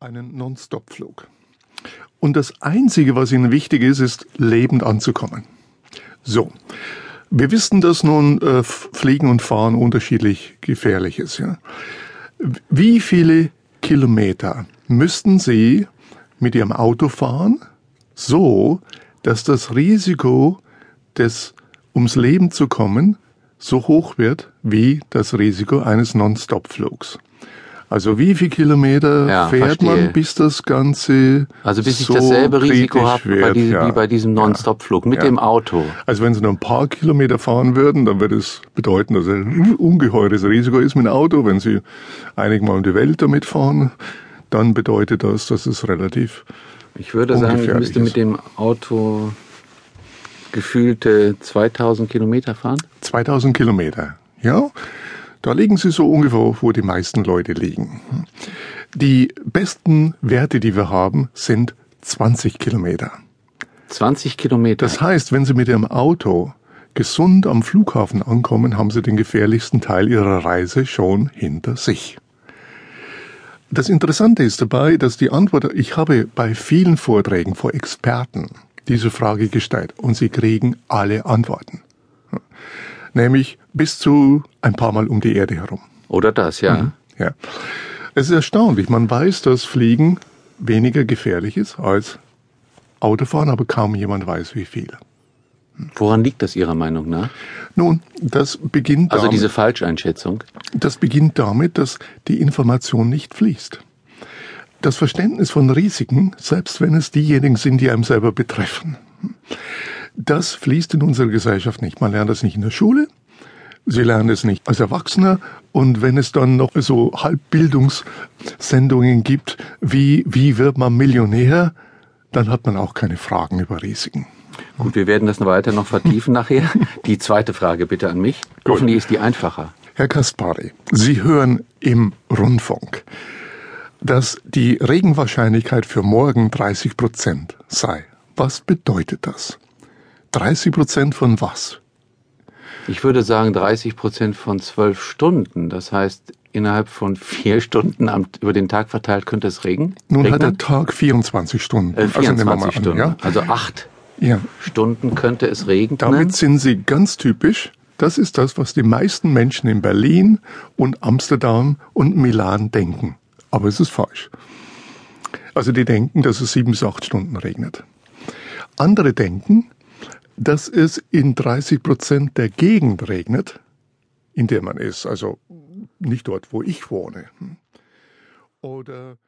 einen Non-Stop-Flug. Und das Einzige, was Ihnen wichtig ist, ist lebend anzukommen. So, wir wissen, dass nun äh, Fliegen und Fahren unterschiedlich gefährlich ist. Ja? Wie viele Kilometer müssten Sie mit Ihrem Auto fahren, so dass das Risiko des ums Leben zu kommen so hoch wird wie das Risiko eines Non-Stop-Flugs. Also wie viel Kilometer ja, fährt verstehe. man, bis das Ganze Also bis ich so dasselbe Risiko habe bei diesem, ja. wie bei diesem Non-Stop-Flug mit ja. dem Auto. Also wenn Sie nur ein paar Kilometer fahren würden, dann würde es bedeuten, dass es ein ungeheures Risiko ist mit dem Auto. Wenn Sie einigmal um die Welt damit fahren, dann bedeutet das, dass es relativ Ich würde sagen, ich müsste mit dem Auto gefühlte 2000 Kilometer fahren? 2000 Kilometer, ja. Da liegen sie so ungefähr, wo die meisten Leute liegen. Die besten Werte, die wir haben, sind 20 Kilometer. 20 Kilometer? Das heißt, wenn Sie mit Ihrem Auto gesund am Flughafen ankommen, haben Sie den gefährlichsten Teil Ihrer Reise schon hinter sich. Das Interessante ist dabei, dass die Antwort, ich habe bei vielen Vorträgen vor Experten diese Frage gestellt und sie kriegen alle Antworten. Nämlich bis zu ein paar Mal um die Erde herum. Oder das, ja. Mhm, ja. Es ist erstaunlich. Man weiß, dass Fliegen weniger gefährlich ist als Autofahren, aber kaum jemand weiß, wie viel. Woran liegt das Ihrer Meinung nach? Nun, das beginnt also damit, diese Falscheinschätzung. Das beginnt damit, dass die Information nicht fließt das Verständnis von Risiken, selbst wenn es diejenigen sind, die einem selber betreffen, das fließt in unserer Gesellschaft nicht. Man lernt das nicht in der Schule, Sie lernen es nicht als Erwachsener und wenn es dann noch so Halbbildungssendungen gibt, wie, wie wird man Millionär, dann hat man auch keine Fragen über Risiken. Gut, wir werden das weiter noch vertiefen nachher. Die zweite Frage bitte an mich. Gut. Hoffentlich ist die einfacher. Herr Kaspari, Sie hören im Rundfunk dass die Regenwahrscheinlichkeit für morgen 30 Prozent sei. Was bedeutet das? 30 Prozent von was? Ich würde sagen 30 Prozent von zwölf Stunden. Das heißt, innerhalb von vier Stunden am, über den Tag verteilt könnte es regnen? Nun regnen? hat der Tag 24 Stunden. Äh, 24 also Stunden. An, ja? Also acht ja. Stunden könnte es regnen. Damit sind Sie ganz typisch. Das ist das, was die meisten Menschen in Berlin und Amsterdam und Milan denken. Aber es ist falsch. Also die denken, dass es sieben bis acht Stunden regnet. Andere denken, dass es in 30 Prozent der Gegend regnet, in der man ist. Also nicht dort, wo ich wohne. Oder